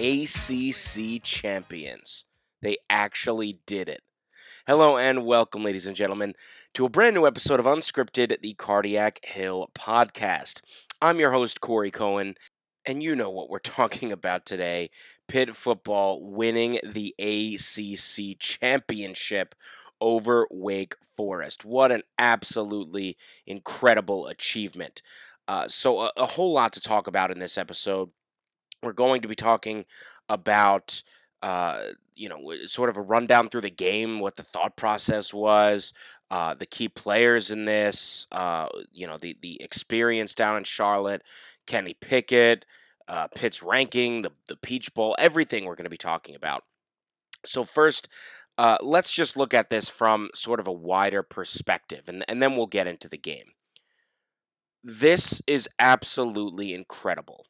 ACC champions. They actually did it. Hello and welcome, ladies and gentlemen, to a brand new episode of Unscripted, the Cardiac Hill podcast. I'm your host, Corey Cohen, and you know what we're talking about today Pitt football winning the ACC championship over Wake Forest. What an absolutely incredible achievement. Uh, so, a, a whole lot to talk about in this episode. We're going to be talking about, uh, you know, sort of a rundown through the game, what the thought process was, uh, the key players in this, uh, you know, the the experience down in Charlotte, Kenny Pickett, uh, Pitt's ranking, the the Peach Bowl, everything we're going to be talking about. So first, uh, let's just look at this from sort of a wider perspective, and and then we'll get into the game. This is absolutely incredible.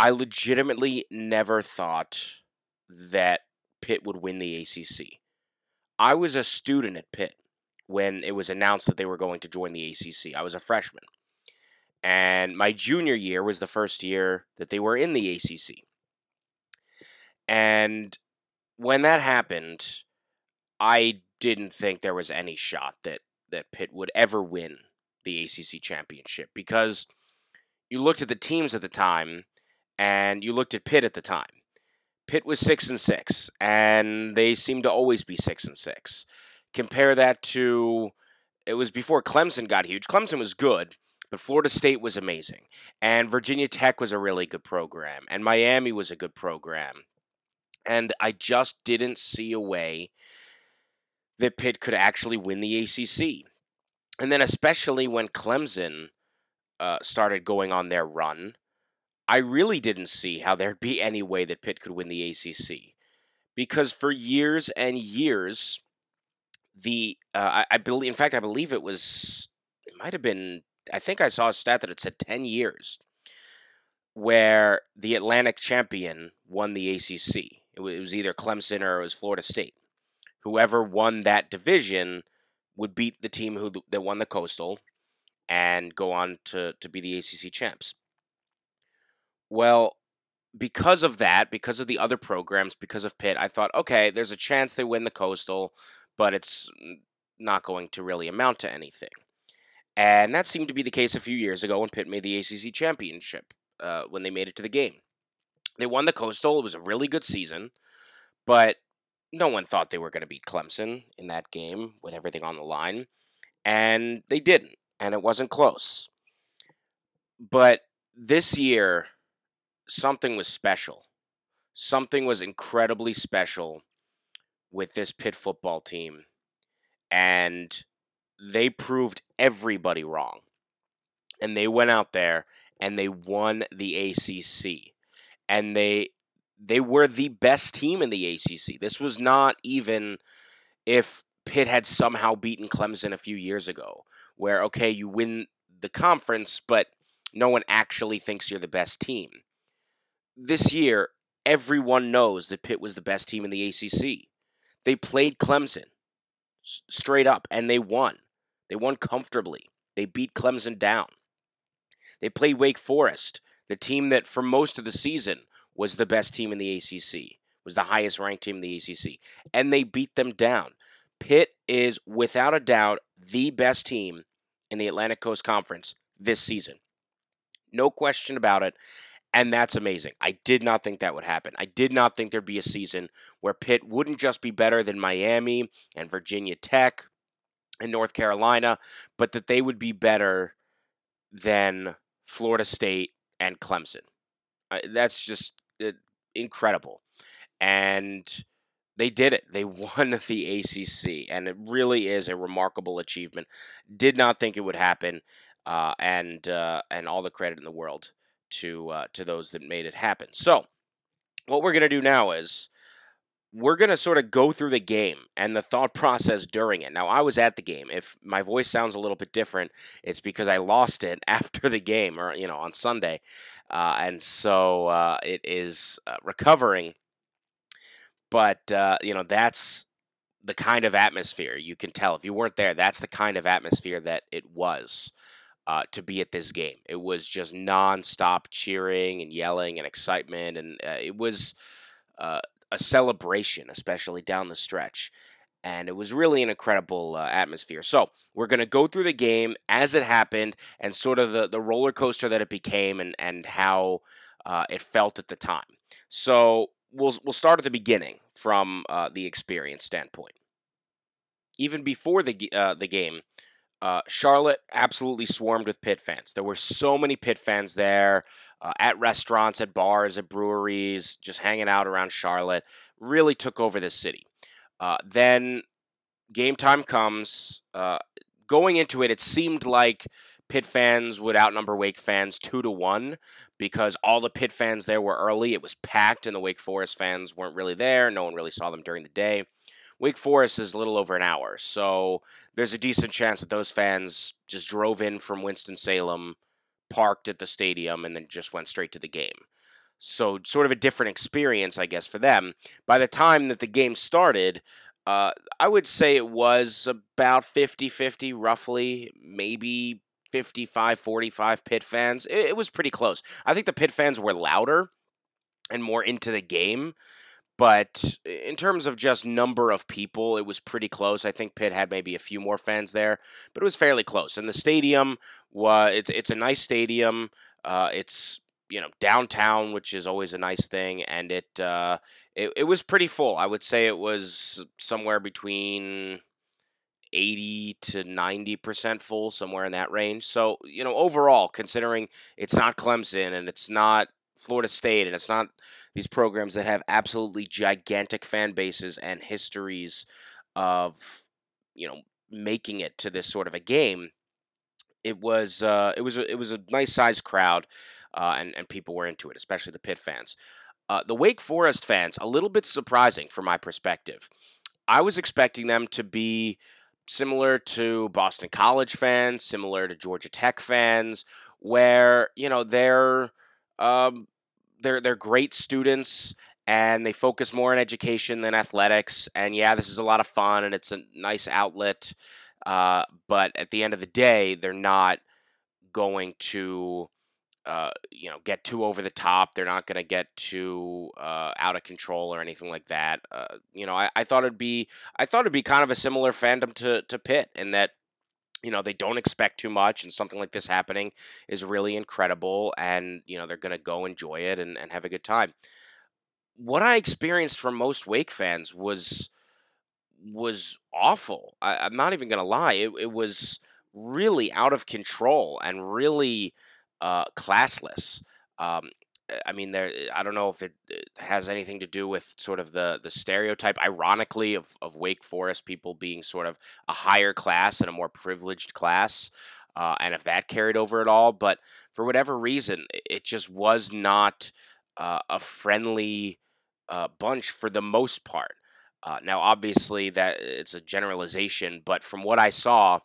I legitimately never thought that Pitt would win the ACC. I was a student at Pitt when it was announced that they were going to join the ACC. I was a freshman. And my junior year was the first year that they were in the ACC. And when that happened, I didn't think there was any shot that, that Pitt would ever win the ACC championship because you looked at the teams at the time and you looked at Pitt at the time. Pitt was six and six, and they seem to always be six and six. Compare that to it was before Clemson got huge. Clemson was good, but Florida State was amazing, and Virginia Tech was a really good program, and Miami was a good program, and I just didn't see a way that Pitt could actually win the ACC. And then, especially when Clemson uh, started going on their run, I really didn't see how there'd be any way that Pitt could win the ACC. Because for years and years, the uh, I, I believe, in fact, I believe it was, it might have been, I think I saw a stat that it said 10 years where the Atlantic champion won the ACC. It was, it was either Clemson or it was Florida State. Whoever won that division would beat the team who that won the Coastal and go on to, to be the ACC champs. Well, because of that, because of the other programs, because of Pitt, I thought, okay, there's a chance they win the Coastal, but it's not going to really amount to anything. And that seemed to be the case a few years ago when Pitt made the ACC championship, uh, when they made it to the game. They won the Coastal. It was a really good season, but no one thought they were going to beat Clemson in that game with everything on the line. and they didn't, and it wasn't close. But this year, something was special. Something was incredibly special with this Pitt football team, and they proved everybody wrong. And they went out there and they won the ACC, and they they were the best team in the ACC. This was not even if Pitt had somehow beaten Clemson a few years ago, where okay, you win the conference, but no one actually thinks you're the best team. This year, everyone knows that Pitt was the best team in the ACC. They played Clemson s- straight up and they won. They won comfortably. They beat Clemson down. They played Wake Forest, the team that for most of the season was the best team in the ACC, was the highest ranked team in the ACC, and they beat them down. Pitt is without a doubt the best team in the Atlantic Coast Conference this season. No question about it. And that's amazing. I did not think that would happen. I did not think there'd be a season where Pitt wouldn't just be better than Miami and Virginia Tech and North Carolina, but that they would be better than Florida State and Clemson. Uh, that's just uh, incredible. And they did it. They won the ACC, and it really is a remarkable achievement. Did not think it would happen, uh, and uh, and all the credit in the world to uh, to those that made it happen. So, what we're gonna do now is we're gonna sort of go through the game and the thought process during it. Now, I was at the game. If my voice sounds a little bit different, it's because I lost it after the game, or you know, on Sunday, uh, and so uh, it is uh, recovering. But uh, you know, that's the kind of atmosphere you can tell if you weren't there. That's the kind of atmosphere that it was uh, to be at this game. It was just nonstop cheering and yelling and excitement, and uh, it was uh, a celebration, especially down the stretch. And it was really an incredible uh, atmosphere. So we're going to go through the game as it happened and sort of the, the roller coaster that it became and, and how uh, it felt at the time. So we'll, we'll start at the beginning from uh, the experience standpoint. Even before the, the game, uh, Charlotte absolutely swarmed with Pitt fans. There were so many Pitt fans there uh, at restaurants, at bars, at breweries, just hanging out around Charlotte. Really took over the city. Uh, then game time comes. Uh, going into it, it seemed like Pitt fans would outnumber Wake fans two to one because all the Pitt fans there were early. It was packed, and the Wake Forest fans weren't really there. No one really saw them during the day. Wake Forest is a little over an hour, so there's a decent chance that those fans just drove in from Winston-Salem, parked at the stadium, and then just went straight to the game. So, sort of a different experience, I guess, for them. By the time that the game started, uh, I would say it was about 50 50, roughly, maybe 55 45 Pitt fans. It, it was pretty close. I think the Pitt fans were louder and more into the game. But in terms of just number of people, it was pretty close. I think Pitt had maybe a few more fans there, but it was fairly close. And the stadium was it's it's a nice stadium. Uh, it's you know downtown, which is always a nice thing, and it uh, it it was pretty full. I would say it was somewhere between eighty to ninety percent full, somewhere in that range. So you know overall, considering it's not Clemson and it's not Florida State and it's not these programs that have absolutely gigantic fan bases and histories of you know making it to this sort of a game it was uh, it was a, it was a nice sized crowd uh, and and people were into it especially the Pitt fans. Uh, the Wake Forest fans a little bit surprising from my perspective. I was expecting them to be similar to Boston College fans similar to Georgia Tech fans where you know they're um, they're they're great students and they focus more on education than athletics. And yeah, this is a lot of fun and it's a nice outlet. Uh, but at the end of the day, they're not going to uh, you know get too over the top. They're not going to get too uh, out of control or anything like that. Uh, you know, I, I thought it'd be I thought it'd be kind of a similar fandom to to Pitt in that you know they don't expect too much and something like this happening is really incredible and you know they're going to go enjoy it and, and have a good time what i experienced from most wake fans was was awful. I, I'm not even gonna lie. It it was really out of control and really uh, classless. Um, I mean, there. I don't know if it has anything to do with sort of the the stereotype, ironically, of of Wake Forest people being sort of a higher class and a more privileged class, uh, and if that carried over at all. But for whatever reason, it just was not uh, a friendly uh, bunch for the most part. Uh, now, obviously, that it's a generalization, but from what I saw,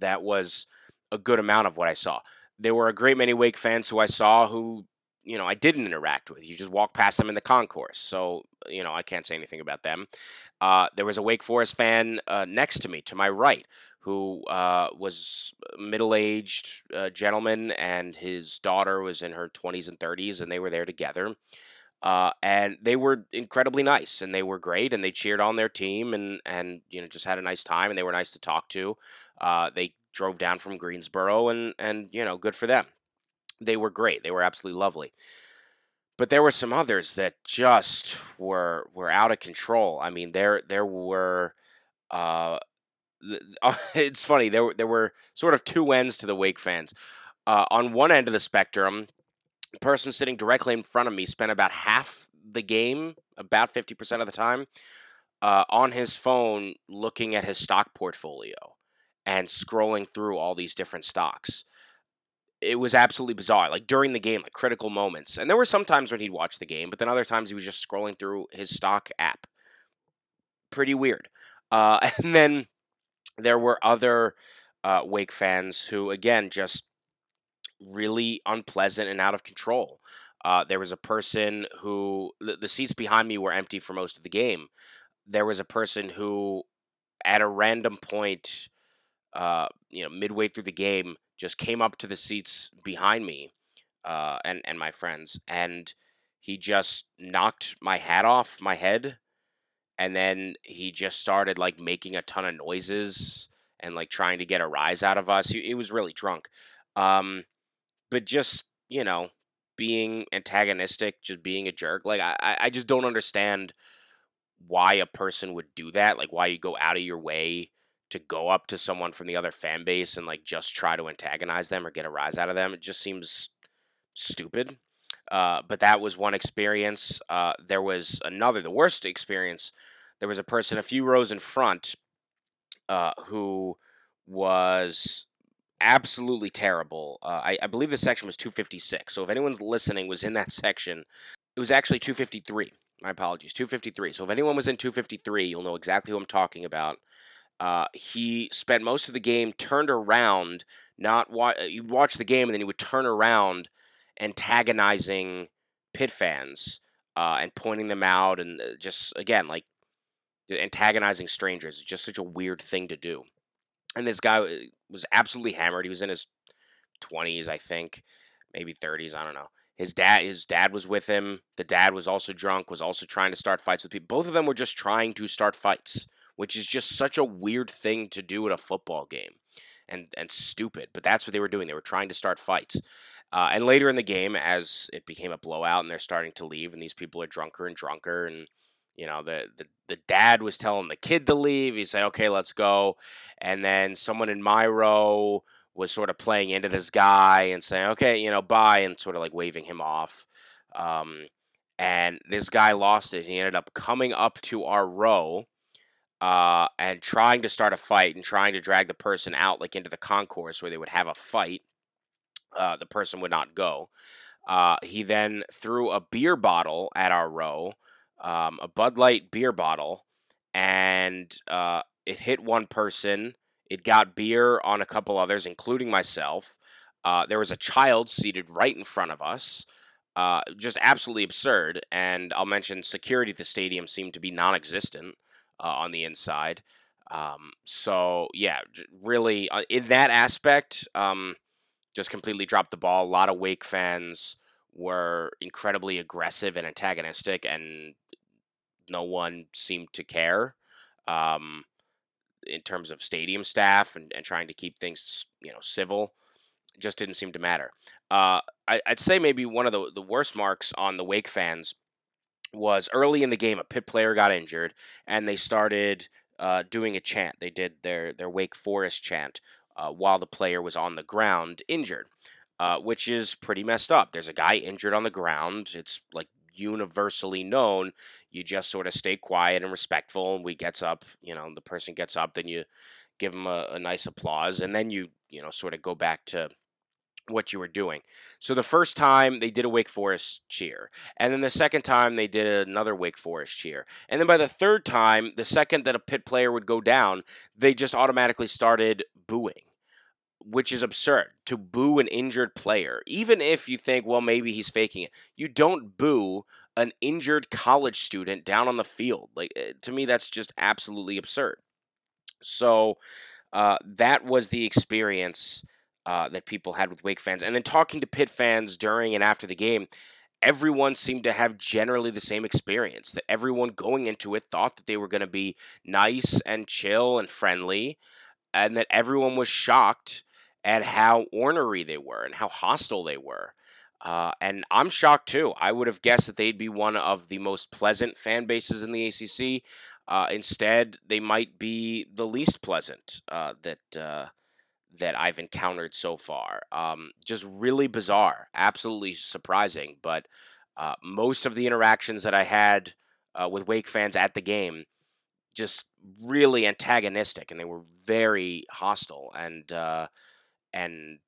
that was a good amount of what I saw. There were a great many Wake fans who I saw who, you know, I didn't interact with. You just walk past them in the concourse. So, you know, I can't say anything about them. Uh, there was a Wake Forest fan uh, next to me, to my right, who uh, was middle-aged uh, gentleman, and his daughter was in her 20s and 30s, and they were there together. Uh, and they were incredibly nice, and they were great, and they cheered on their team, and and you know just had a nice time, and they were nice to talk to. Uh, they drove down from Greensboro, and and you know good for them. They were great. They were absolutely lovely. But there were some others that just were were out of control. I mean, there there were. Uh, it's funny. There there were sort of two ends to the Wake fans. Uh, on one end of the spectrum, the person sitting directly in front of me spent about half the game, about 50% of the time, uh, on his phone looking at his stock portfolio and scrolling through all these different stocks. It was absolutely bizarre. Like during the game, like critical moments. And there were some times when he'd watch the game, but then other times he was just scrolling through his stock app. Pretty weird. Uh, and then there were other uh, Wake fans who, again, just really unpleasant and out of control. Uh, there was a person who the, the seats behind me were empty for most of the game. There was a person who, at a random point, uh, you know, midway through the game, just came up to the seats behind me, uh, and and my friends, and he just knocked my hat off my head, and then he just started like making a ton of noises and like trying to get a rise out of us. He, he was really drunk. Um, but just you know being antagonistic, just being a jerk. Like I, I just don't understand why a person would do that. Like why you go out of your way to go up to someone from the other fan base and like just try to antagonize them or get a rise out of them. It just seems stupid. Uh, but that was one experience. Uh, there was another, the worst experience. There was a person a few rows in front uh, who was absolutely terrible. Uh, I, I, believe the section was 256. So if anyone's listening was in that section, it was actually 253. My apologies, 253. So if anyone was in 253, you'll know exactly who I'm talking about. Uh, he spent most of the game turned around, not wa- uh, you'd watch the game and then he would turn around, antagonizing Pitt fans uh, and pointing them out, and uh, just again like antagonizing strangers. It's just such a weird thing to do and this guy uh, was absolutely hammered. He was in his 20s, I think, maybe 30s, I don't know. His dad his dad was with him. The dad was also drunk, was also trying to start fights with people. Both of them were just trying to start fights, which is just such a weird thing to do at a football game. And and stupid, but that's what they were doing. They were trying to start fights. Uh, and later in the game, as it became a blowout and they're starting to leave, and these people are drunker and drunker, and you know the, the the dad was telling the kid to leave he said okay let's go and then someone in my row was sort of playing into this guy and saying okay you know bye and sort of like waving him off um, and this guy lost it he ended up coming up to our row uh, and trying to start a fight and trying to drag the person out like into the concourse where they would have a fight uh, the person would not go uh, he then threw a beer bottle at our row um, a Bud Light beer bottle, and uh, it hit one person. It got beer on a couple others, including myself. Uh, there was a child seated right in front of us. Uh, just absolutely absurd. And I'll mention security at the stadium seemed to be non existent uh, on the inside. Um, so, yeah, really, uh, in that aspect, um, just completely dropped the ball. A lot of Wake fans were incredibly aggressive and antagonistic, and no one seemed to care um, in terms of stadium staff and, and trying to keep things you know civil. Just didn't seem to matter. Uh, I, would say maybe one of the the worst marks on the Wake fans was early in the game. A Pitt player got injured, and they started uh, doing a chant. They did their their Wake Forest chant uh, while the player was on the ground injured, uh, which is pretty messed up. There's a guy injured on the ground. It's like universally known. You just sort of stay quiet and respectful. And we gets up, you know, the person gets up, then you give them a, a nice applause, and then you you know sort of go back to what you were doing. So the first time they did a Wake Forest cheer, and then the second time they did another Wake Forest cheer, and then by the third time, the second that a Pitt player would go down, they just automatically started booing. Which is absurd to boo an injured player. Even if you think, well, maybe he's faking it, you don't boo an injured college student down on the field. Like eh, to me, that's just absolutely absurd. So uh, that was the experience uh, that people had with Wake fans. And then talking to Pitt fans during and after the game, everyone seemed to have generally the same experience. That everyone going into it thought that they were going to be nice and chill and friendly, and that everyone was shocked at how ornery they were and how hostile they were. Uh, and I'm shocked too. I would have guessed that they'd be one of the most pleasant fan bases in the ACC. Uh, instead, they might be the least pleasant uh, that uh, that I've encountered so far. Um, just really bizarre, absolutely surprising. But uh, most of the interactions that I had uh, with Wake fans at the game, just really antagonistic, and they were very hostile and uh, and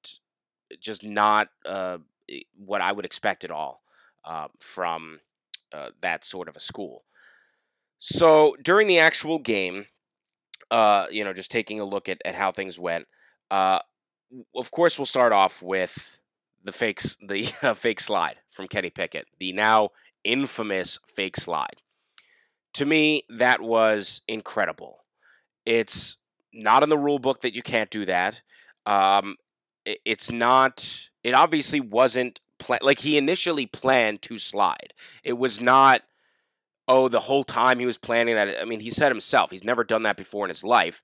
just not what I would expect at all from that sort of a school. So during the actual game, uh, you know, just taking a look at, at how things went, uh, of course, we'll start off with the fakes, the uh, fake slide from Kenny Pickett, the now infamous fake slide. To me, that was incredible. It's not in the rule book that you can't do that. Um, it, it's not. It obviously wasn't plan- like he initially planned to slide. It was not oh, the whole time he was planning that. I mean, he said himself, he's never done that before in his life.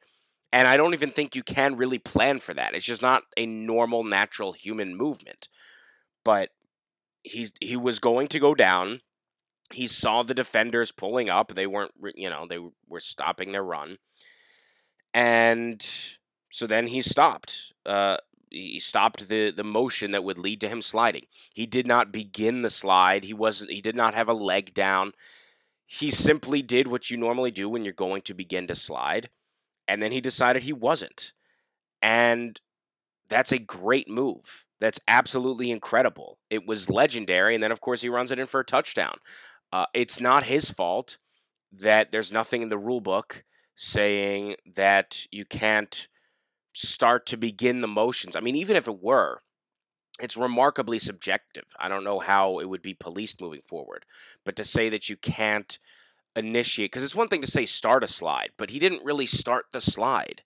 And I don't even think you can really plan for that. It's just not a normal, natural human movement. But he he was going to go down. He saw the defenders pulling up. They weren't, you know, they were stopping their run. And so then he stopped. Uh, he stopped the the motion that would lead to him sliding. He did not begin the slide. He wasn't. He did not have a leg down. He simply did what you normally do when you're going to begin to slide, and then he decided he wasn't. And that's a great move. That's absolutely incredible. It was legendary, and then of course he runs it in for a touchdown. Uh, it's not his fault that there's nothing in the rule book saying that you can't start to begin the motions. I mean, even if it were, it's remarkably subjective. I don't know how it would be policed moving forward, but to say that you can't initiate because it's one thing to say start a slide, but he didn't really start the slide.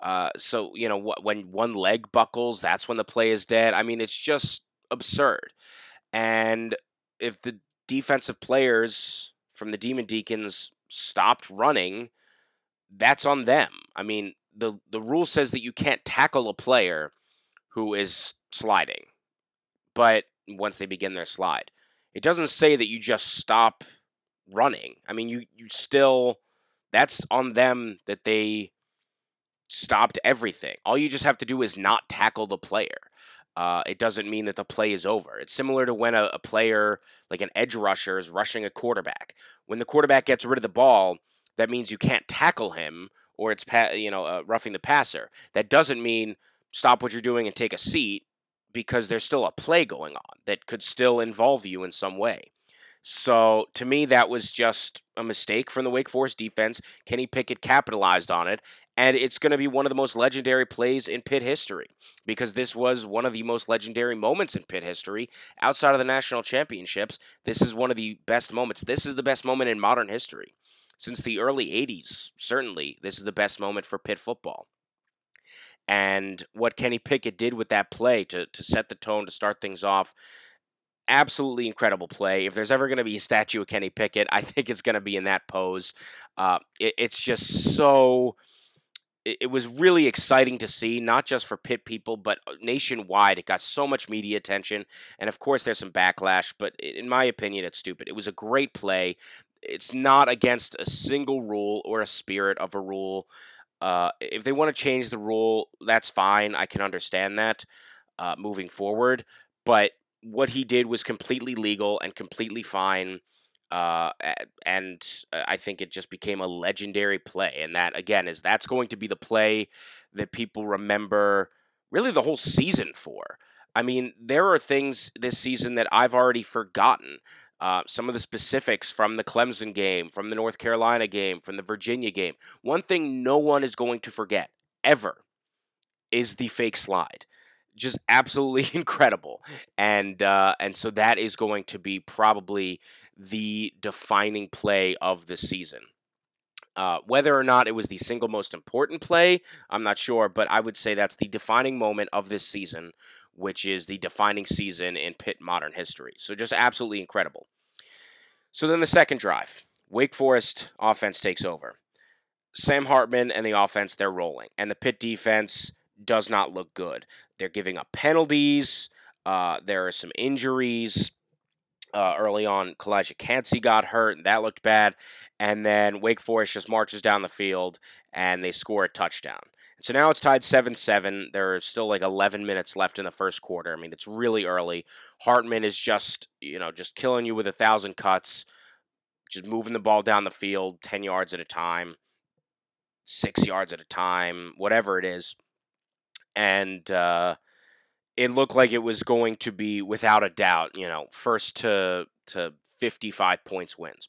Uh, so you know wh- when one leg buckles, that's when the play is dead. I mean, it's just absurd. And if the defensive players from the Demon Deacons stopped running, that's on them. I mean, the the rule says that you can't tackle a player who is sliding. But once they begin their slide, it doesn't say that you just stop running. I mean, you you still that's on them that they stopped everything. All you just have to do is not tackle the player. Uh, it doesn't mean that the play is over. It's similar to when a, a, player, like an edge rusher, is rushing a quarterback. When the quarterback gets rid of the ball, that means you can't tackle him, or it's pa- you know uh, roughing the passer. That doesn't mean stop what you're doing and take a seat because there's still a play going on that could still involve you in some way. So to me, that was just a mistake from the Wake Forest defense. Kenny Pickett capitalized on it, and it's going to be one of the most legendary plays in Pitt history because this was one of the most legendary moments in Pitt history outside of the national championships. This is one of the best moments. This is the best moment in modern history. Since the early 80s, certainly, this is the best moment for Pitt football. And what Kenny Pickett did with that play to, to set the tone, to start things off, absolutely incredible play. If there's ever going to be a statue of Kenny Pickett, I think it's going to be in that pose. Uh, it, it's just so. It, was really exciting to see, not just for Pitt people, but uh, nationwide. It got so much media attention, and of course, there's some backlash. But in my opinion, it's stupid. It was a great play. it's not against a single rule or a spirit of a rule. Uh, if they want to change the rule, that's fine. I can understand that uh, moving forward. But what he did was completely legal and completely fine. Uh, and I think it just became a legendary play. And that, again, is that's going to be the play that people remember really the whole season for. I mean, there are things this season that I've already forgotten. Uh, some of the specifics from the Clemson game, from the North Carolina game, from the Virginia game. One thing no one is going to forget ever is the fake slide. Just absolutely incredible, and uh, and so that is going to be probably the defining play of the season. Uh, whether or not it was the single most important play, I'm not sure, but I would say that's the defining moment of this season, which is the defining season in Pitt modern history. So just absolutely incredible. So then the second drive, Wake Forest offense takes over. Sam Hartman and the offense, they're rolling, and the Pitt defense does not look good. They're giving up penalties. Uh, there are some injuries. Uh, early on, Calijah Kancey got hurt, and that looked bad. And then Wake Forest just marches down the field and they score a touchdown. So now it's tied 7 7. There are still like 11 minutes left in the first quarter. I mean, it's really early. Hartman is just, you know, just killing you with a thousand cuts, just moving the ball down the field 10 yards at a time, six yards at a time, whatever it is. And, uh, it looked like it was going to be without a doubt, you know, first to to 55 points wins.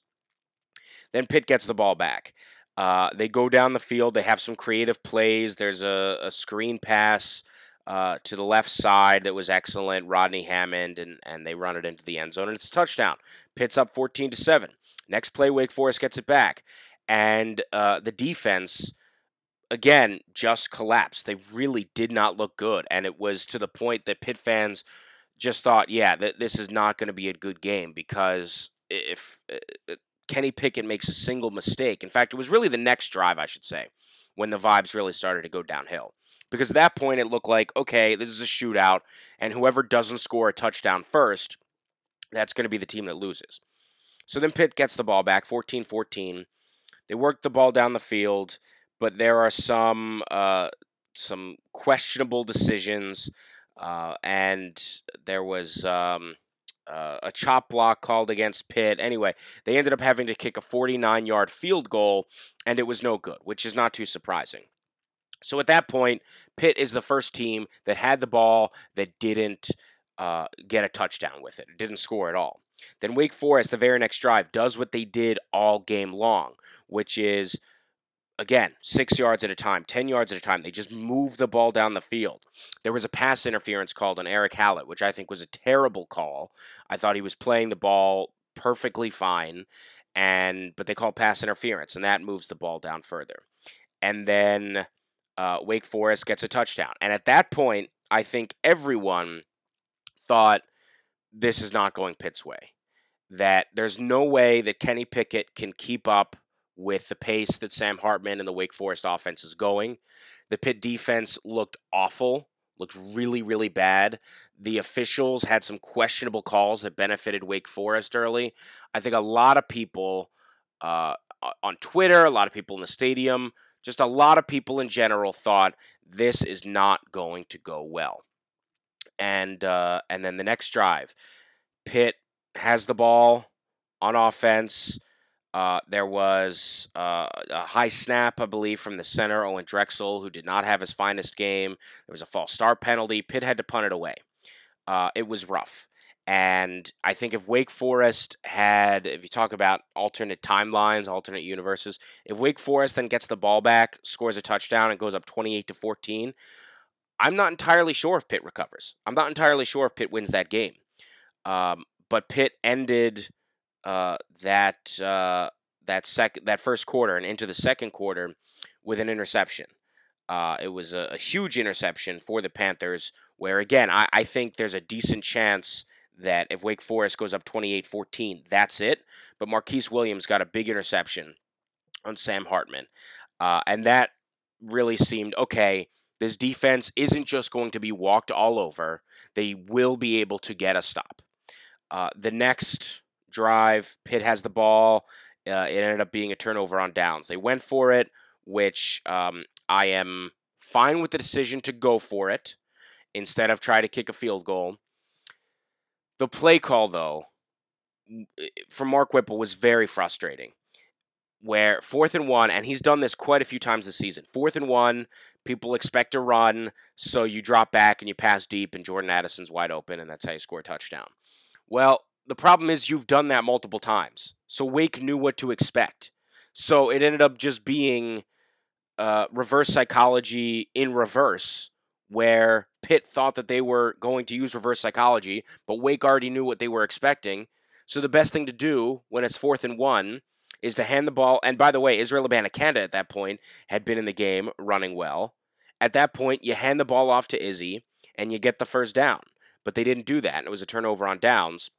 Then Pitt gets the ball back. Uh, they go down the field. They have some creative plays. There's a, a screen pass uh, to the left side that was excellent. Rodney Hammond and and they run it into the end zone and it's a touchdown. Pitt's up 14 to seven. Next play, Wake Forest gets it back, and uh, the defense again just collapsed. They really did not look good, and it was to the point that Pitt fans just thought, yeah, that this is not going to be a good game because if uh, Kenny Pickett makes a single mistake, in fact, it was really the next drive, I should say, when the vibes really started to go downhill. Because at that point, it looked like, okay, this is a shootout, and whoever doesn't score a touchdown first, that's going to be the team that loses. So then Pitt gets the ball back, 14 14. They work the ball down the field but there are some uh, some questionable decisions, uh, and there was um, uh, a chop block called against Pitt. Anyway, they ended up having to kick a 49 yard field goal, and it was no good, which is not too surprising. So at that point, Pitt is the first team that had the ball that didn't uh, get a touchdown with it, didn't score at all. Then Wake Forest, the very next drive, does what they did all game long, which is again, six yards at a time, 10 yards at a time. They just move the ball down the field. There was a pass interference called on Erick Hallett, which I think was a terrible call. I thought he was playing the ball perfectly fine, and but they call pass interference, and that moves the ball down further. And then uh, Wake Forest gets a touchdown. And at that point, I think everyone thought this is not going Pitt's way. That there's no way that Kenny Pickett can keep up with the pace that Sam Hartman and the Wake Forest offense is going. The Pitt defense looked awful, looked really, really bad. The officials had some questionable calls that benefited Wake Forest early. I think a lot of people uh, on Twitter, a lot of people in the stadium, just a lot of people in general thought this is not going to go well. And uh, and then the next drive, Pitt has the ball on offense. Uh, there was uh, a high snap, I believe, from the center, Owen Drexel, who did not have his finest game. There was a false start penalty. Pitt had to punt it away. Uh, it was rough. And I think if Wake Forest had, if you talk about alternate timelines, alternate universes, if Wake Forest then gets the ball back, scores a touchdown, and goes up 28 to 14, I'm not entirely sure if Pitt recovers. I'm not entirely sure if Pitt wins that game. Um, but Pitt ended uh, that uh, that second that first quarter and into the second quarter with an interception. Uh, it was a, a, huge interception for the Panthers, where again I, I think there's a decent chance that if Wake Forest goes up 28-14, that's it. But Marquise Williams got a big interception on Sam Hartman, uh, and that really seemed okay. This defense isn't just going to be walked all over; they will be able to get a stop. Uh, the next drive. Pitt has the ball Uh, it ended up being a turnover on downs. They went for it, which um, I am fine with the decision to go for it instead of try to kick a field goal. The play call, though, from Mark Whipple was very frustrating. Where fourth and one, and he's done this quite a few times this season. Fourth and one, people expect a run, so you drop back and you pass deep, and Jordan Addison's wide open, and that's how you score a touchdown. Well, the problem is you've done that multiple times. So Wake knew what to expect. So it ended up just being uh, reverse psychology in reverse, where Pitt thought that they were going to use reverse psychology, but Wake already knew what they were expecting. So the best thing to do when it's fourth and one is to hand the ball. And by the way, Israel Abanikanda at that point had been in the game running well. At that point, you hand the ball off to Izzy and you get the first down. But they didn't do that, and it was a turnover on downs.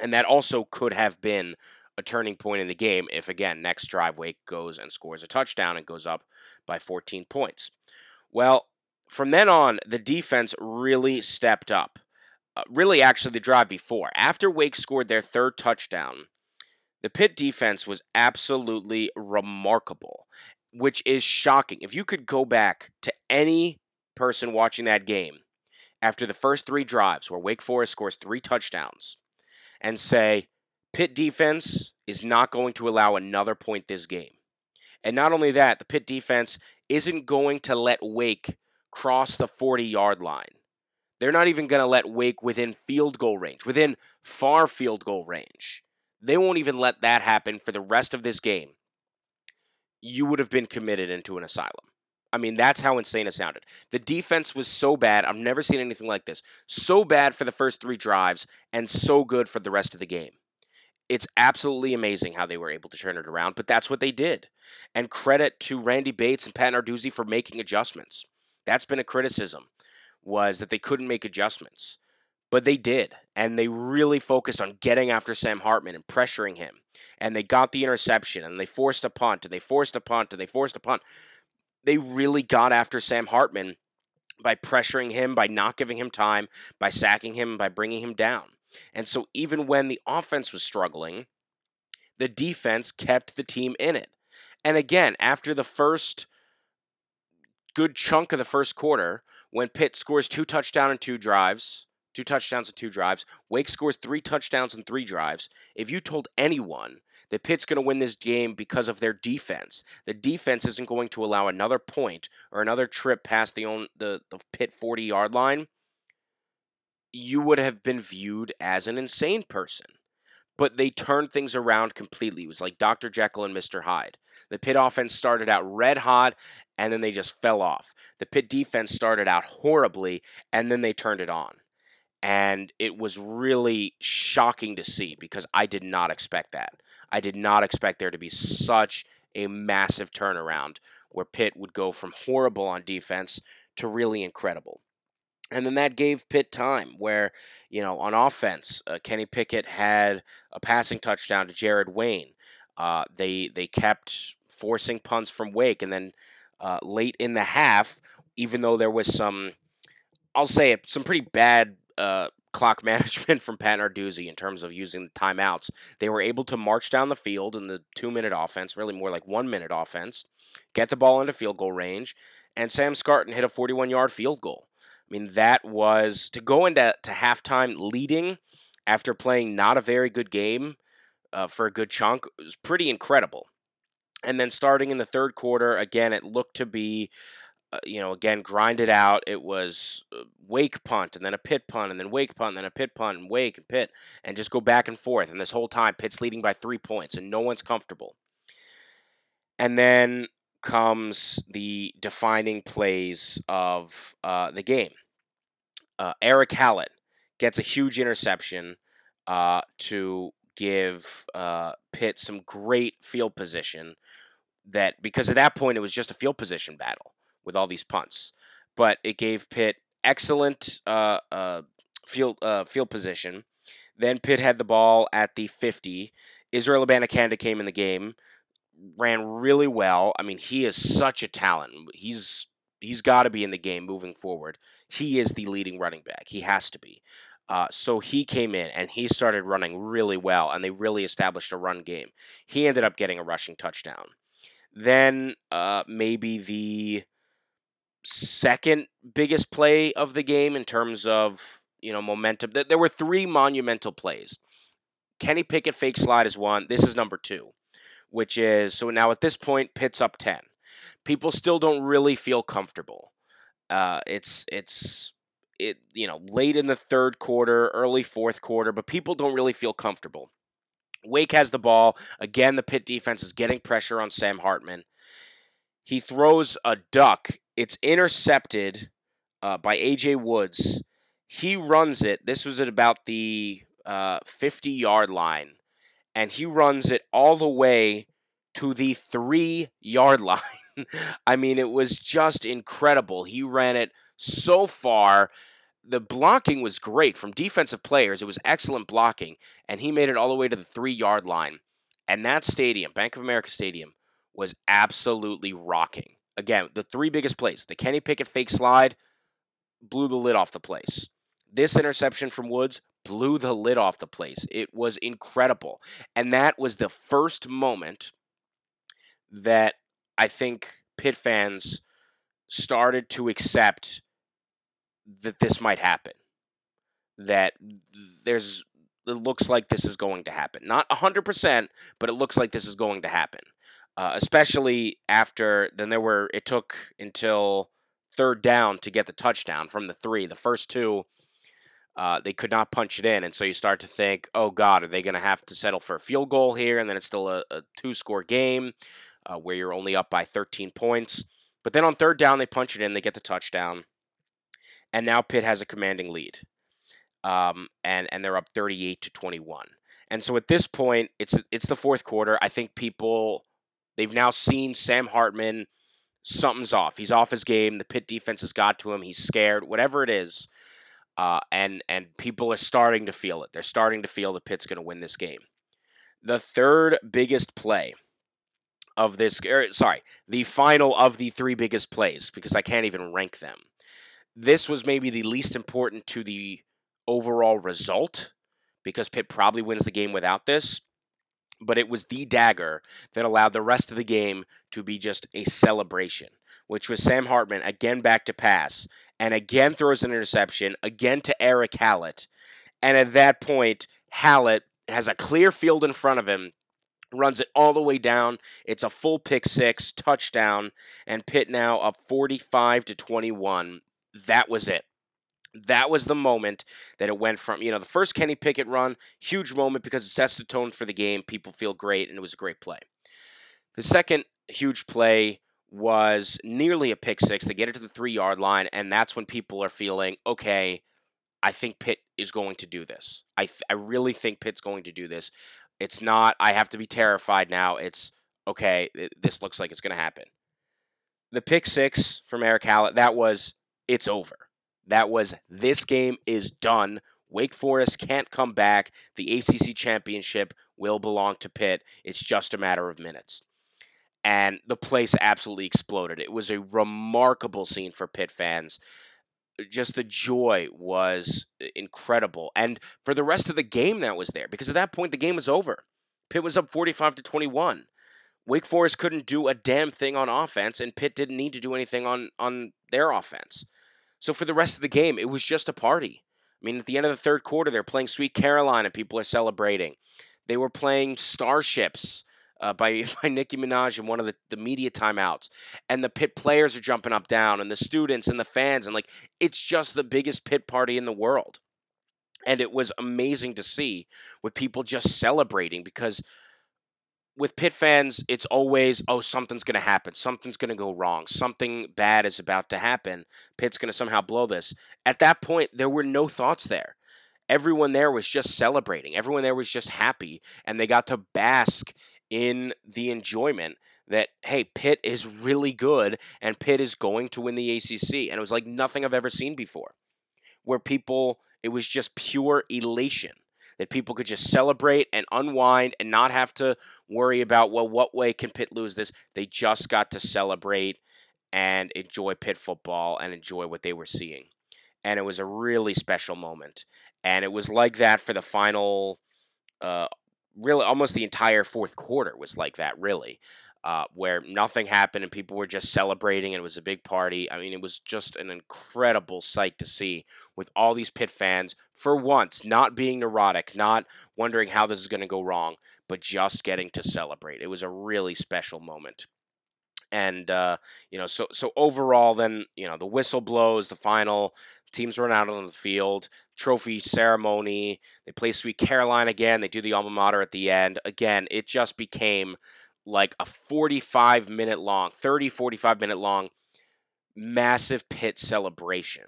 And that also could have been a turning point in the game if, again, next drive, Wake goes and scores a touchdown and goes up by 14 points. Well, from then on, the defense really stepped up. Uh, really, actually, the drive before. After Wake scored their third touchdown, the Pitt defense was absolutely remarkable, which is shocking. If you could go back to any person watching that game after the first three drives where Wake Forest scores three touchdowns and say, Pitt defense is not going to allow another point this game. And not only that, the Pitt defense isn't going to let Wake cross the 40 yard line. They're not even going to let Wake within field goal range, within far field goal range. They won't even let that happen for the rest of this game. You would have been committed into an asylum. I mean, that's how insane it sounded. The defense was so bad. I've never seen anything like this. So bad for the first three drives and so good for the rest of the game. It's absolutely amazing how they were able to turn it around, but that's what they did. And credit to Randy Bates and Pat Narduzzi for making adjustments. That's been a criticism, was that they couldn't make adjustments. But they did, and they really focused on getting after Sam Hartman and pressuring him. And they got the interception, and they forced a punt, and they forced a punt, and they forced a punt. They really got after Sam Hartman by pressuring him, by not giving him time, by sacking him, by bringing him down. And so even when the offense was struggling, the defense kept the team in it. And again, after the first good chunk of the first quarter, when Pitt scores two touchdowns and two drives, two touchdowns and two drives, Wake scores three touchdowns and three drives. If you told anyone that Pitt's going to win this game because of their defense, the defense isn't going to allow another point or another trip past the own, the, the Pitt 40 yard line, you would have been viewed as an insane person. But they turned things around completely. It was like Dr. Jekyll and Mr. Hyde. The Pitt offense started out red hot and then they just fell off. The Pitt defense started out horribly and then they turned it on. And it was really shocking to see because I did not expect that. I did not expect there to be such a massive turnaround where Pitt would go from horrible on defense to really incredible. And then that gave Pitt time where, you know, on offense, uh, Kenny Pickett had a passing touchdown to Jared Wayne. Uh, they they kept forcing punts from Wake, and then uh, late in the half, even though there was some, I'll say it, some pretty bad uh, clock management from Pat Narduzzi in terms of using the timeouts, they were able to march down the field in the two minute offense, really more like one minute offense, get the ball into field goal range, and Sam Scarton hit a 41 yard field goal. I mean, that was to go into to halftime leading after playing not a very good game uh, for a good chunk was pretty incredible. And then starting in the third quarter, again, it looked to be, uh, you know, again, grind it out. It was uh, wake punt and then a Pitt punt and then wake punt and then a Pitt punt and wake and Pitt and just go back and forth. And this whole time, Pitt's leading by three points and no one's comfortable. And then comes the defining plays of uh, the game. Uh, Erick Hallett gets a huge interception to give Pitt some great field position. That because at that point it was just a field position battle with all these punts, but it gave Pitt excellent uh, uh, field uh, field position. Then Pitt had the ball at the 50. Israel Abanikanda came in the game, ran really well. I mean, he is such a talent. He's he's got to be in the game moving forward. He is the leading running back. He has to be. Uh, so he came in and he started running really well, and they really established a run game. He ended up getting a rushing touchdown. Then uh, maybe the second biggest play of the game in terms of you know momentum. There were three monumental plays. Kenny Pickett fake slide is one. This is number two, which is so now at this point Pitt's up ten. People still don't really feel comfortable. Uh, it's it's it you know late in the third quarter, early fourth quarter, but people don't really feel comfortable. Wake has the ball again. The Pitt defense is getting pressure on Sam Hartman. He throws a duck. It's intercepted uh, by AJ Woods. He runs it. This was at about the uh, 50 yard line, and he runs it all the way to the three yard line. I mean, it was just incredible. He ran it so far. The blocking was great from defensive players. It was excellent blocking, and he made it all the way to the three yard line. And that stadium, Bank of America Stadium, was absolutely rocking. Again, the three biggest plays the Kenny Pickett fake slide blew the lid off the place. This interception from Woods blew the lid off the place. It was incredible. And that was the first moment that I think Pitt fans started to accept that this might happen. That there's it looks like this is going to happen. Not 100%, but it looks like this is going to happen. Uh, especially after then there were it took until third down to get the touchdown from the three. The first two uh, they could not punch it in, and so you start to think, oh God, are they going to have to settle for a field goal here? And then it's still a, a two-score game uh, where you're only up by 13 points. But then on third down, they punch it in, they get the touchdown, and now Pitt has a commanding lead, um, and and they're up 38 to 21. And so at this point, it's it's the fourth quarter. I think people they've now seen Sam Hartman. Something's off. He's off his game. The Pitt defense has got to him. He's scared. Whatever it is, uh, and and people are starting to feel it. They're starting to feel the Pitt's going to win this game. The third biggest play of this, er, sorry, the final of the three biggest plays because I can't even rank them. This was maybe the least important to the overall result because Pitt probably wins the game without this. But it was the dagger that allowed the rest of the game to be just a celebration, which was Sam Hartman again back to pass and again throws an interception, again to Erick Hallett. And at that point, Hallett has a clear field in front of him, runs it all the way down. It's a full pick six, touchdown, and Pitt now up 45 to 21. That was it. That was the moment that it went from, you know, the first Kenny Pickett run, huge moment because it sets the tone for the game. People feel great, and it was a great play. The second huge play was nearly a pick six. They get it to the three yard line, and that's when people are feeling, okay, I think Pitt is going to do this. I, th- I really think Pitt's going to do this. It's not, I have to be terrified now. It's, okay, th- this looks like it's going to happen. The pick six from Erick Hallett, that was, it's over. That was, this game is done. Wake Forest can't come back. The ACC championship will belong to Pitt. It's just a matter of minutes and the place absolutely exploded. It was a remarkable scene for Pitt fans. Just the joy was uh, incredible. And for the rest of the game that was there, because at that point the game was over. Pitt was up 45 to 21. Wake Forest couldn't do a damn thing on offense, and Pitt didn't need to do anything on, on their offense. So for the rest of the game, it was just a party. I mean, at the end of the third quarter, they're playing Sweet Caroline, and people are celebrating. They were playing Starships uh, by by Nicki Minaj in one of the, the media timeouts, and the Pitt players are jumping up down, and the students and the fans, and like it's just the biggest Pitt party in the world, and it was amazing to see with people just celebrating because with Pitt fans, it's always oh something's going to happen, something's going to go wrong, something bad is about to happen. Pitt's going to somehow blow this. At that point, there were no thoughts there everyone there was just celebrating. Everyone there was just happy, and they got to bask in the enjoyment that hey, Pitt is really good and Pitt is going to win the ACC, and it was like nothing I've ever seen before, where people it was just pure elation that people could just celebrate and unwind and not have to worry about well what way can Pitt lose this. They just got to celebrate and enjoy Pitt football and enjoy what they were seeing. And it was a really special moment. And it was like that for the final, uh, really almost the entire fourth quarter was like that, really, uh, where nothing happened and people were just celebrating and it was a big party. I mean, it was just an incredible sight to see with all these Pitt fans, for once, not being neurotic, not wondering how this is going to go wrong, but just getting to celebrate. It was a really special moment and uh, you know, so so overall, then you know, the whistle blows, the final teams run out on the field, trophy ceremony. They play Sweet Caroline again. They do the alma mater at the end. Again, it just became like a 45 minute long, 30, 45 minute long, massive Pitt celebration.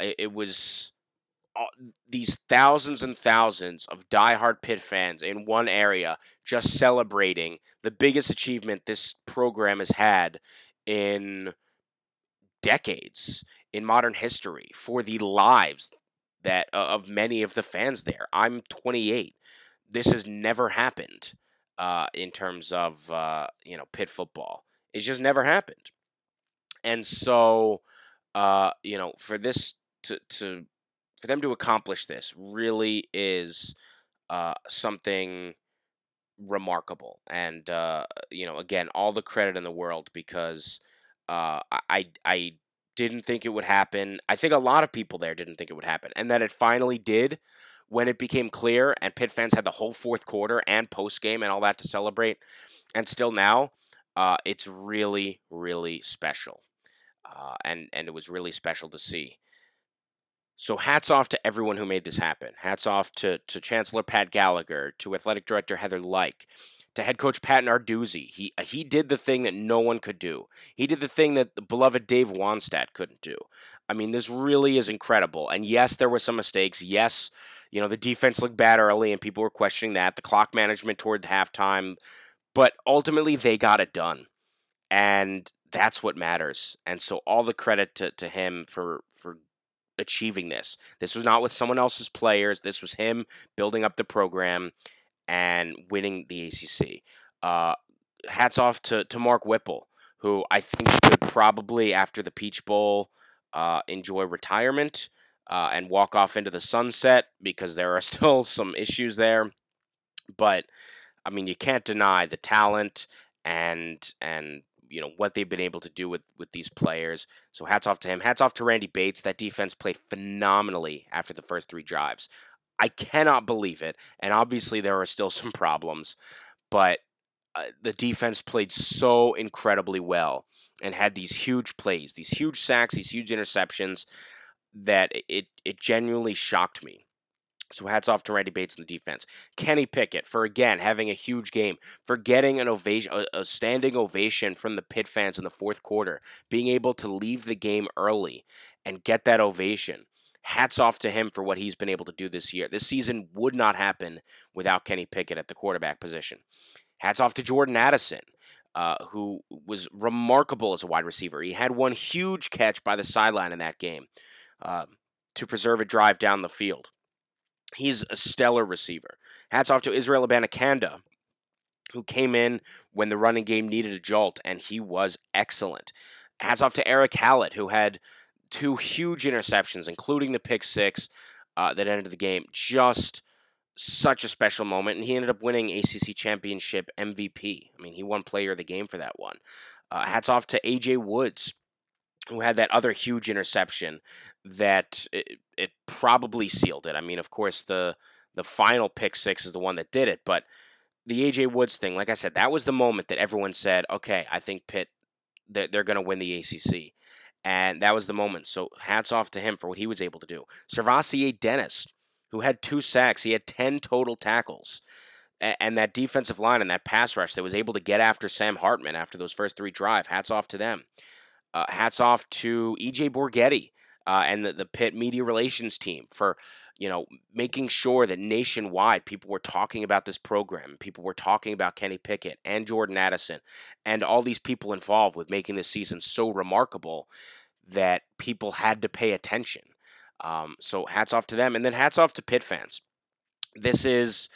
It, was these thousands and thousands of diehard Pitt fans in one area just celebrating the biggest achievement this program has had in decades in modern history for the lives that uh, of many of the fans there. I'm 28. This has never happened uh, in terms of uh, you know Pitt football. It's just never happened, and so uh, you know for this to to for them to accomplish this really is uh, something remarkable. And uh, you know, again, all the credit in the world because uh, I I didn't think it would happen. I think a lot of people there didn't think it would happen, and that it finally did when it became clear. And Pitt fans had the whole fourth quarter and post game and all that to celebrate. And still now, uh, it's really really special, uh, and and it was really special to see. So hats off to everyone who made this happen. Hats off to, to Chancellor Pat Gallagher, to Athletic Director Heather Lyke, to head coach Pat Narduzzi. He he did the thing that no one could do. He did the thing that the beloved Dave Wannstedt couldn't do. I mean, this really is incredible. And yes, there were some mistakes. Yes, you know, the defense looked bad early and people were questioning that. The clock management toward halftime. But ultimately they got it done. And that's what matters. And so all the credit to, to him for for achieving this. This was not with someone else's players. This was him building up the program and winning the ACC. Uh, hats off to, to Mark Whipple, who I think should probably, after the Peach Bowl, uh, enjoy retirement uh, and walk off into the sunset because there are still some issues there. But I mean, you can't deny the talent and and you know what they've been able to do with with these players. So hats off to him. Hats off to Randy Bates. That defense played phenomenally after the first three drives. I cannot believe it, and obviously there are still some problems, but uh, the defense played so incredibly well and had these huge plays, these huge sacks, these huge interceptions that it it genuinely shocked me. So hats off to Randy Bates in the defense. Kenny Pickett for again having a huge game, for getting an ovation, a, a, standing ovation from the Pitt fans in the fourth quarter, being able to leave the game early and get that ovation. Hats off to him for what he's been able to do this year. This season would not happen without Kenny Pickett at the quarterback position. Hats off to Jordan Addison. Uh, who was remarkable as a wide receiver. He had one huge catch by the sideline in that game uh, to preserve a drive down the field. He's a stellar receiver. Hats off to Israel Abanikanda, who came in when the running game needed a jolt, and he was excellent. Hats off to Erick Hallett, who had two huge interceptions, including the pick six uh, that ended the game. Just such a special moment, and he ended up winning ACC championship MVP. I mean, he won Player of the Game for that one. Uh, hats off to AJ Woods, who had that other huge interception that it, it, probably sealed it. I mean, of course, the the final pick six is the one that did it, but the AJ Woods thing, like I said, that was the moment that everyone said, "Okay, I think Pitt they're, they're going to win the ACC," and that was the moment. So hats off to him for what he was able to do. SirVocea Dennis, who had two sacks, he had ten total tackles. And that defensive line and that pass rush that was able to get after Sam Hartman after those first three drive, hats off to them. Uh, hats off to EJ Borghetti uh, and the, the Pitt media relations team for you know making sure that nationwide people were talking about this program. People were talking about Kenny Pickett and Jordan Addison and all these people involved with making this season so remarkable that people had to pay attention. Um, so hats off to them, and then hats off to Pitt fans. This is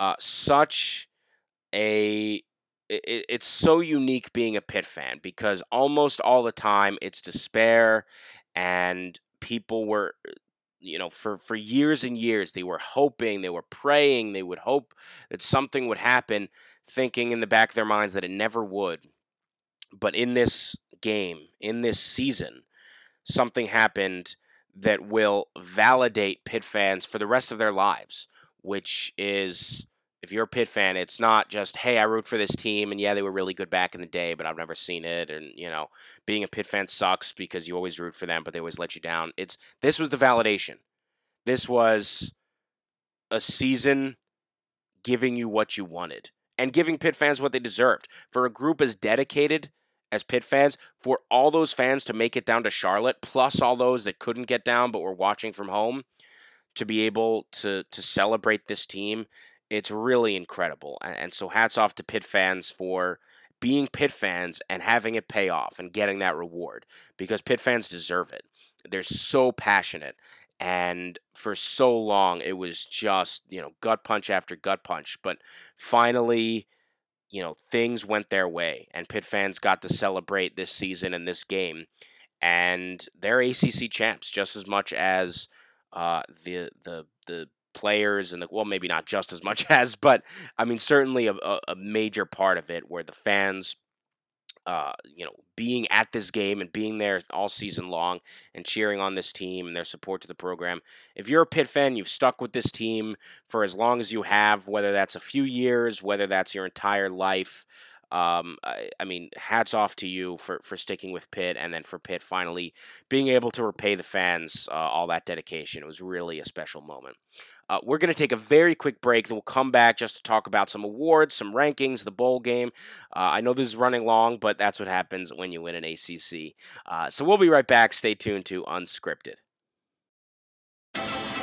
uh, such a it, it- it's so unique being a Pitt fan because almost all the time it's despair and people were uh, you know for for years and years they were hoping they were praying they would hope that something would happen thinking in the back of their minds that it never would. But in this game in this season something happened that will validate Pitt fans for the rest of their lives which is if you're a Pitt fan, it's not just, hey, I root for this team, and yeah, they were really good back in the day, but I've never seen it. And, you know, being a Pitt fan sucks because you always root for them, but they always let you down. It's this was the validation. This was a season giving you what you wanted and giving Pitt fans what they deserved. For a group as dedicated as Pitt fans, for all those fans to make it down to Charlotte, plus all those that couldn't get down but were watching from home, to be able to to celebrate this team it's really incredible. And so hats off to Pitt fans for being Pitt fans and having it pay off and getting that reward because Pitt fans deserve it. They're so passionate. And for so long, it was just, you know, gut punch after gut punch. But finally, you know, things went their way and Pitt fans got to celebrate this season and this game. And they're ACC champs just as much as uh, the, the, the, players and the well maybe not just as much as but i mean certainly a, a, major part of it where the fans uh, you know, being at this game and being there all season long and cheering on this team and their support to the program. If you're a Pitt fan, you've stuck with this team for as long as you have, whether that's a few years, whether that's your entire life. Um, I, I mean, hats off to you for, for sticking with Pitt and then for Pitt finally being able to repay the fans uh, all that dedication. It was really a special moment. Uh, we're going to take a very quick break, then we'll come back just to talk about some awards, some rankings, the bowl game. Uh, I know this is running long, but that's what happens when you win an ACC. Uh, so we'll be right back. Stay tuned to Unscripted.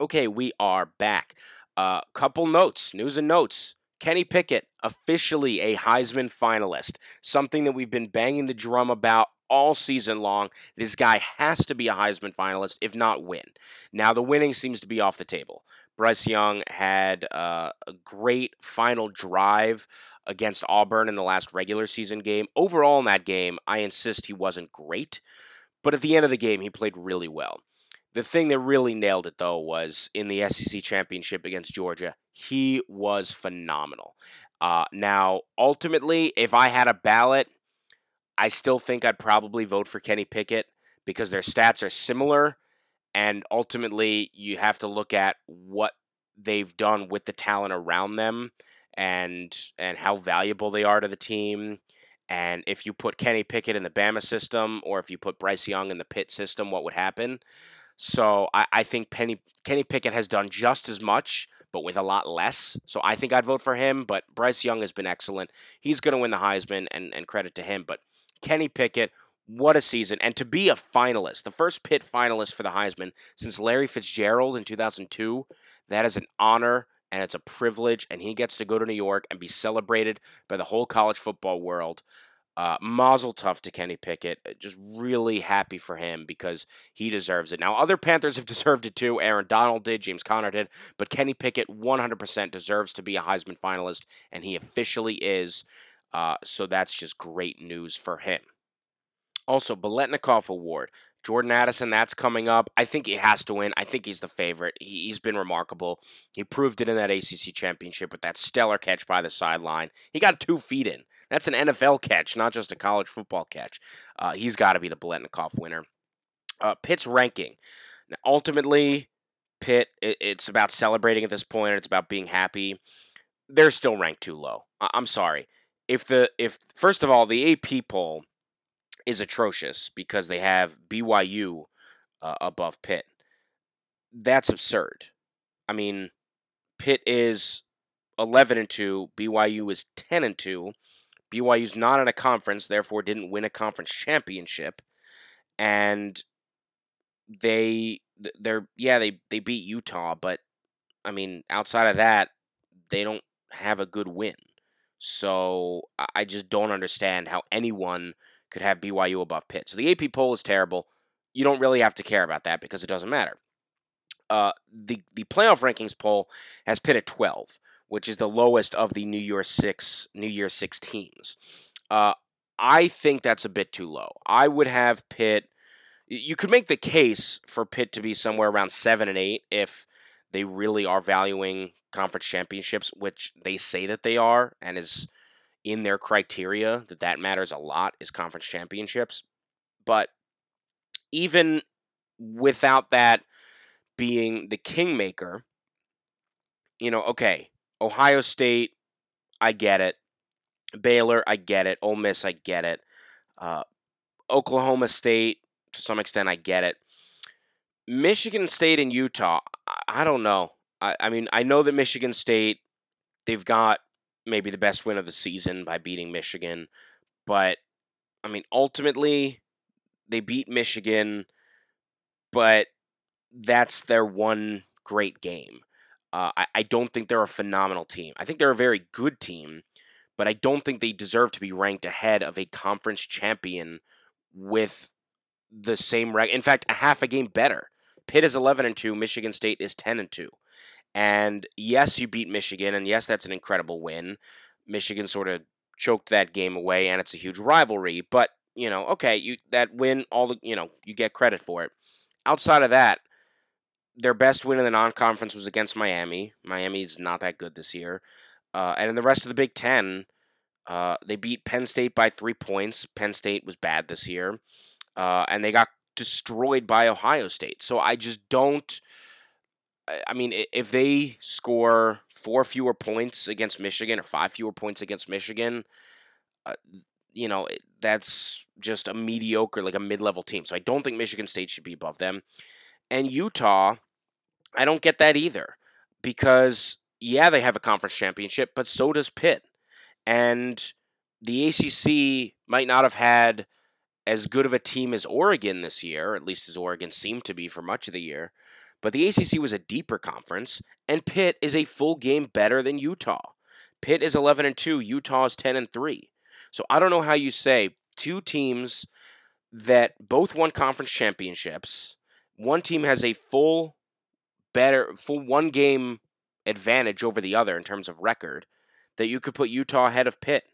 Okay, we are back. Uh, couple notes, news and notes. Kenny Pickett, officially a Heisman finalist. Something that we've been banging the drum about all season long. This guy has to be a Heisman finalist, if not win. Now, the winning seems to be off the table. Bryce Young had uh, a great final drive against Auburn in the last regular season game. Overall, in that game, I insist he wasn't great, but at the end of the game, he played really well. The thing that really nailed it, though, was in the SEC championship against Georgia. He was phenomenal. Uh, now, ultimately, if I had a ballot, I still think I'd probably vote for Kenny Pickett because their stats are similar, and ultimately, you have to look at what they've done with the talent around them and and how valuable they are to the team. And if you put Kenny Pickett in the Bama system, or if you put Bryce Young in the Pitt system, what would happen? So I, I think Penny, Kenny Pickett has done just as much, but with a lot less. So I think I'd vote for him. But Bryce Young has been excellent. He's going to win the Heisman, and, and credit to him. But Kenny Pickett, what a season. And to be a finalist, the first Pitt finalist for the Heisman since Larry Fitzgerald in 2002, that is an honor and it's a privilege. And he gets to go to New York and be celebrated by the whole college football world. Uh, mazel tov to Kenny Pickett. Uh, Just really happy for him because he deserves it. Now, other Panthers have deserved it too. Aaron Donald did, James Conner did, but Kenny Pickett 100% deserves to be a Heisman finalist, and he officially is. Uh, so that's just great news for him. Also, Biletnikoff Award. Jordan Addison, that's coming up. I think he has to win. I think he's the favorite. He, he's been remarkable. He proved it in that ACC championship with that stellar catch by the sideline. He got two feet in. That's an NFL catch, not just a college football catch. Uh, he's got to be the Biletnikoff winner. Uh, Pitt's ranking. Now, ultimately, Pitt, it, it's about celebrating at this point. It's about being happy. They're still ranked too low. I, I'm sorry. If the if first of all the AP poll is atrocious because they have BYU uh, above Pitt. That's absurd. I mean, Pitt is 11 and 2, BYU is 10 and 2. BYU's not in a conference, therefore didn't win a conference championship. And they they're yeah, they they beat Utah, but I mean, outside of that, they don't have a good win. So I just don't understand how anyone could have BYU above Pitt. So the AP poll is terrible. You don't really have to care about that because it doesn't matter. Uh, the the playoff rankings poll has Pitt at 12, which is the lowest of the New Year six New Year six teams. Uh, I think that's a bit too low. I would have Pitt. You could make the case for Pitt to be somewhere around seven and eight if they really are valuing conference championships, which they say that they are, and is in their criteria that that matters a lot is conference championships. But even without that being the kingmaker, you know, okay, Ohio State, I get it. Baylor, I get it. Ole Miss, I get it. Uh, Oklahoma State, to some extent, I get it. Michigan State and Utah, I, I don't know. I, I mean, I know that Michigan State, they've got maybe the best win of the season by beating Michigan. But I mean, ultimately, they beat Michigan, but that's their one great game. Uh, I, I don't think they're a phenomenal team. I think they're a very good team, but I don't think they deserve to be ranked ahead of a conference champion with the same rank. In fact, a half a game better. Pitt is 11 and 2, Michigan State is 10 and 2. And yes, you beat Michigan, and yes, that's an incredible win. Michigan sort of choked that game away, and it's a huge rivalry. But you know, okay, you that win, all the you know, you get credit for it. Outside of that, their best win in the non-conference was against Miami. Miami's not that good this year, uh, and in the rest of the Big Ten, uh, they beat Penn State by three points. Penn State was bad this year, uh, and they got destroyed by Ohio State. So I just don't. I mean, if they score four fewer points against Michigan or five fewer points against Michigan, uh, you know, that's just a mediocre, like a mid level team. So I don't think Michigan State should be above them. And Utah, I don't get that either because, yeah, they have a conference championship, but so does Pitt. And the ACC might not have had as good of a team as Oregon this year, at least as Oregon seemed to be for much of the year. But the ACC was a deeper conference, and Pitt is a full game better than Utah. Pitt is 11 and 2, Utah is 10 and 3. So I don't know how you say two teams that both won conference championships, one team has a full better full one game advantage over the other in terms of record that you could put Utah ahead of Pitt.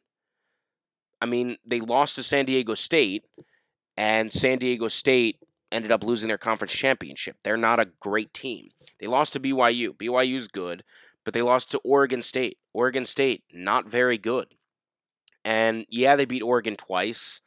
I mean, they lost to San Diego State and San Diego State ended up losing their conference championship. They're not a great team. They lost to BYU. BYU's good, but they lost to Oregon State. Oregon State, not very good. And yeah, they beat Oregon twice,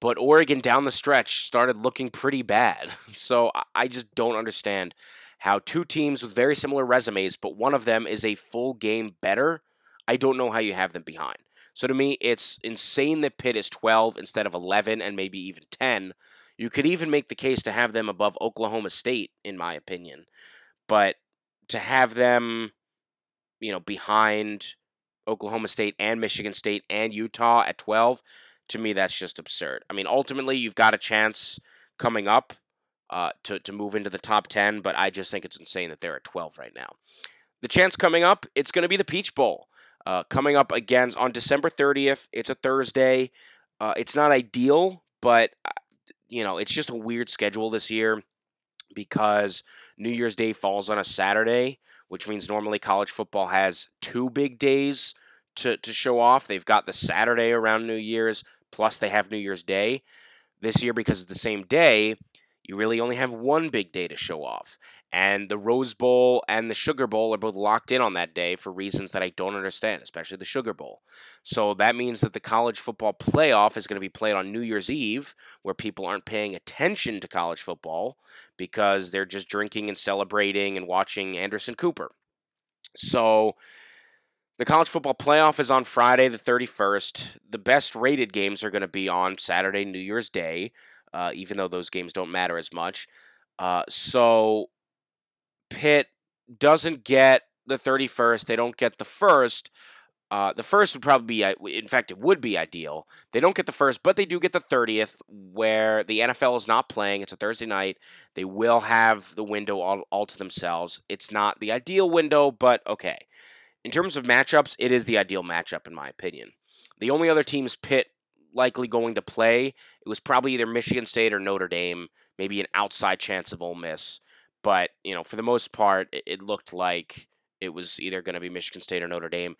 but Oregon down the stretch started looking pretty bad. So I just don't understand how two teams with very similar resumes, but one of them is a full game better. I don't know how you have them behind. So to me, it's insane that Pitt is 12 instead of 11 and maybe even 10 you could even make the case to have them above Oklahoma State, in my opinion. But to have them, you know, behind Oklahoma State and Michigan State and Utah at 12, to me, that's just absurd. I mean, ultimately, you've got a chance coming up uh, to, to move into the top 10, but I just think it's insane that they're at 12 right now. The chance coming up, it's going to be the Peach Bowl. Uh, coming up again on December 30th. It's a Thursday. Uh, it's not ideal, but uh, you know, it's just a weird schedule this year because New Year's Day falls on a Saturday, which means normally college football has two big days to, to show off. They've got the Saturday around New Year's, plus they have New Year's Day. This year, because it's the same day, you really only have one big day to show off. And the Rose Bowl and the Sugar Bowl are both locked in on that day for reasons that I don't understand, especially the Sugar Bowl. So that means that the college football playoff is going to be played on New Year's Eve, where people aren't paying attention to college football because they're just drinking and celebrating and watching Anderson Cooper. So the college football playoff is on Friday, the 31st. The best rated games are going to be on Saturday, New Year's Day, uh, even though those games don't matter as much. Uh, so Pitt doesn't get the 31st. They don't get the first. Uh, the first would probably be, in fact, it would be ideal. They don't get the first, but they do get the 30th, where the NFL is not playing. It's a Thursday night. They will have the window all, all to themselves. It's not the ideal window, but okay. In terms of matchups, it is the ideal matchup, in my opinion. The only other teams Pitt likely going to play, it was probably either Michigan State or Notre Dame, maybe an outside chance of Ole Miss. But, you know, for the most part, it, it looked like it was either going to be Michigan State or Notre Dame.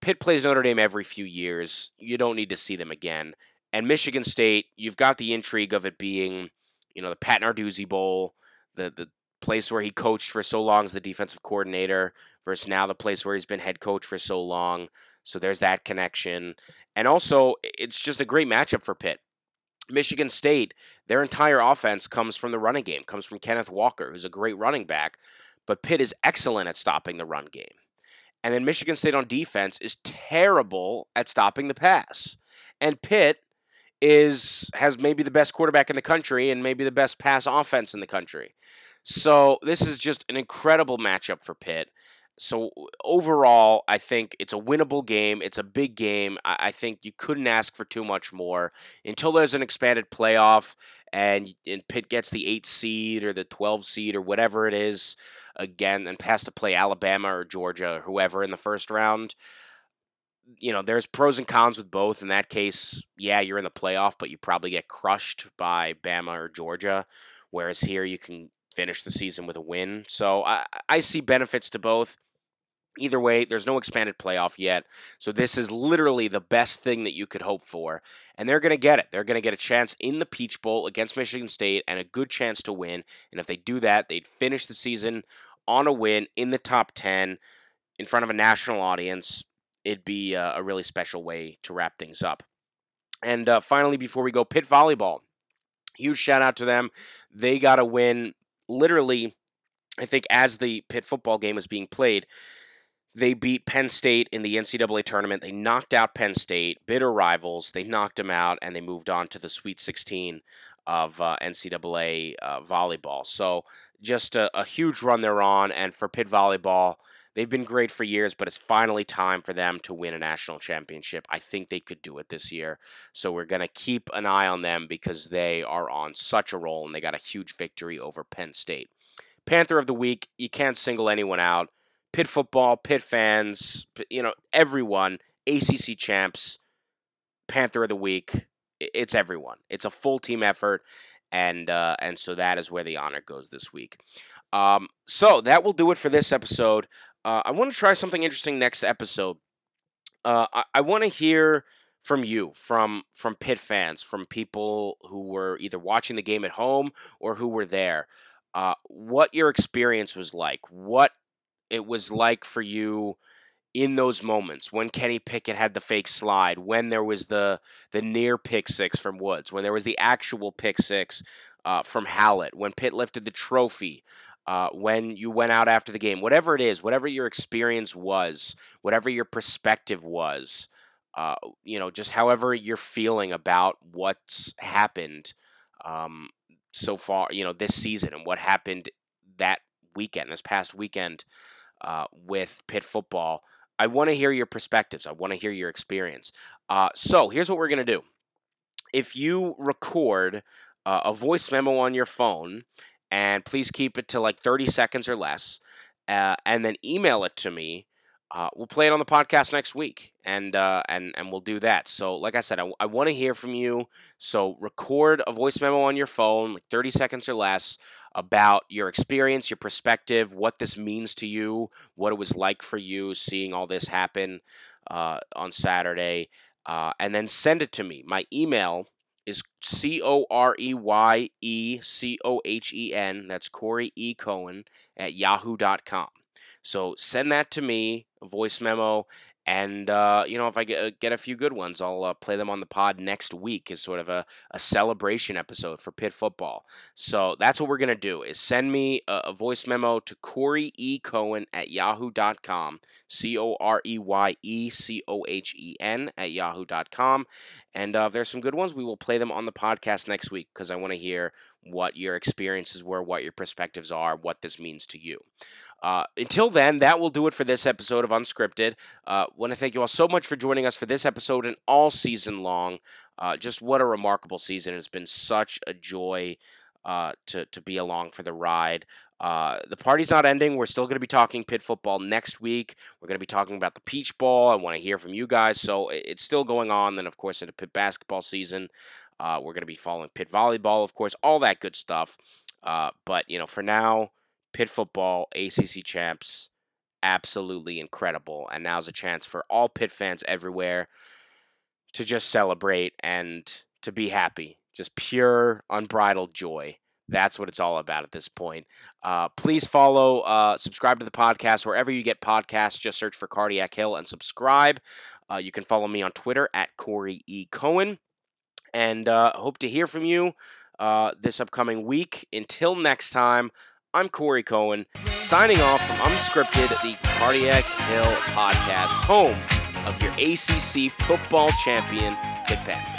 Pitt plays Notre Dame every few years. You don't need to see them again. And Michigan State, you've got the intrigue of it being, you know, the Pat Narduzzi Bowl, the the place where he coached for so long as the defensive coordinator, versus now the place where he's been head coach for so long. So there's that connection. And also, it's just a great matchup for Pitt. Michigan State, their entire offense comes from the running game, comes from Kenneth Walker, who's a great running back, but Pitt is excellent at stopping the run game. And then Michigan State on defense is terrible at stopping the pass. And Pitt is has maybe the best quarterback in the country and maybe the best pass offense in the country. So this is just an incredible matchup for Pitt. So overall, I think it's a winnable game. It's a big game. I, think you couldn't ask for too much more until there's an expanded playoff and and Pitt gets the eight seed or the twelve seed or whatever it is again and has to play Alabama or Georgia or whoever in the first round. You know, there's pros and cons with both. In that case, yeah, you're in the playoff, but you probably get crushed by Bama or Georgia. Whereas here, you can finish the season with a win. So I, I see benefits to both. Either way, there's no expanded playoff yet. So this is literally the best thing that you could hope for. And they're going to get it. They're going to get a chance in the Peach Bowl against Michigan State and a good chance to win. And if they do that, they'd finish the season on a win in the top 10 in front of a national audience. It'd be a, really special way to wrap things up. And uh, finally, before we go, Pitt Volleyball. Huge shout out to them. They got a win literally, I think, as the Pitt football game was being played they beat Penn State in the NCAA tournament. They knocked out Penn State, bitter rivals. They knocked them out, and they moved on to the Sweet 16 of uh, NCAA uh, volleyball. So just a, a, huge run they're on. And for Pitt volleyball, they've been great for years, but it's finally time for them to win a national championship. I think they could do it this year. So we're going to keep an eye on them because they are on such a roll, and they got a huge victory over Penn State. Panther of the week, you can't single anyone out. Pitt football, Pitt fans, you know, everyone, ACC champs, Panther of the week. It's everyone. It's a full team effort, and uh, and so that is where the honor goes this week. Um, so that will do it for this episode. Uh, I want to try something interesting next episode. Uh, I, I want to hear from you, from from Pitt fans, from people who were either watching the game at home or who were there. Uh, what your experience was like. What it was like for you in those moments when Kenny Pickett had the fake slide, when there was the the near pick six from Woods, when there was the actual pick six uh, from Hallett, when Pitt lifted the trophy, uh, when you went out after the game, whatever it is, whatever your experience was, whatever your perspective was, uh, you know, just however you're feeling about what's happened um, so far, you know, this season and what happened that weekend, this past weekend uh, with Pitt football. I want to hear your perspectives. I want to hear your experience. Uh, so here's what we're going to do. If you record uh, a voice memo on your phone, and please keep it to like 30 seconds or less, uh, and then email it to me, uh, we'll play it on the podcast next week, and uh, and and we'll do that. So, like I said, I, I want to hear from you. So, record a voice memo on your phone, like 30 seconds or less about your experience, your perspective, what this means to you, what it was like for you seeing all this happen uh, on Saturday, uh, and then send it to me. My email is C O R E Y E C O H E N. That's Corey E. Cohen at yahoo.com. So send that to me, a voice memo, and uh, you know if I get, get a few good ones, I'll uh, play them on the pod next week as sort of a, a celebration episode for Pitt football. So that's what we're gonna do: is send me a, a voice memo to Corey E Cohen at yahoo.com, C O R E Y E C O H E N at yahoo.com, and uh, if there's some good ones, we will play them on the podcast next week because I want to hear what your experiences were, what your perspectives are, what this means to you. Uh, until then, that will do it for this episode of Unscripted. Uh, want to thank you all so much for joining us for this episode and all season long. Uh, just what a remarkable season! It's been such a joy uh, to to be along for the ride. Uh, the party's not ending. We're still going to be talking Pitt football next week. We're going to be talking about the Peach Bowl. I want to hear from you guys. So it's still going on. Then, of course, into Pitt basketball season. Uh, we're going to be following Pitt volleyball, of course, all that good stuff. Uh, but you know, for now, Pitt football, ACC champs, absolutely incredible. And now's a chance for all Pitt fans everywhere to just celebrate and to be happy. Just pure, unbridled joy. That's what it's all about at this point. Uh, please follow, uh, subscribe to the podcast wherever you get podcasts. Just search for Cardiac Hill and subscribe. Uh, you can follow me on Twitter at Corey E. Cohen. And uh, hope to hear from you uh, this upcoming week. Until next time, I'm Corey Cohen, signing off from Unscripted, the Cardiac Hill podcast, home of your ACC football champion, Pitt Panthers.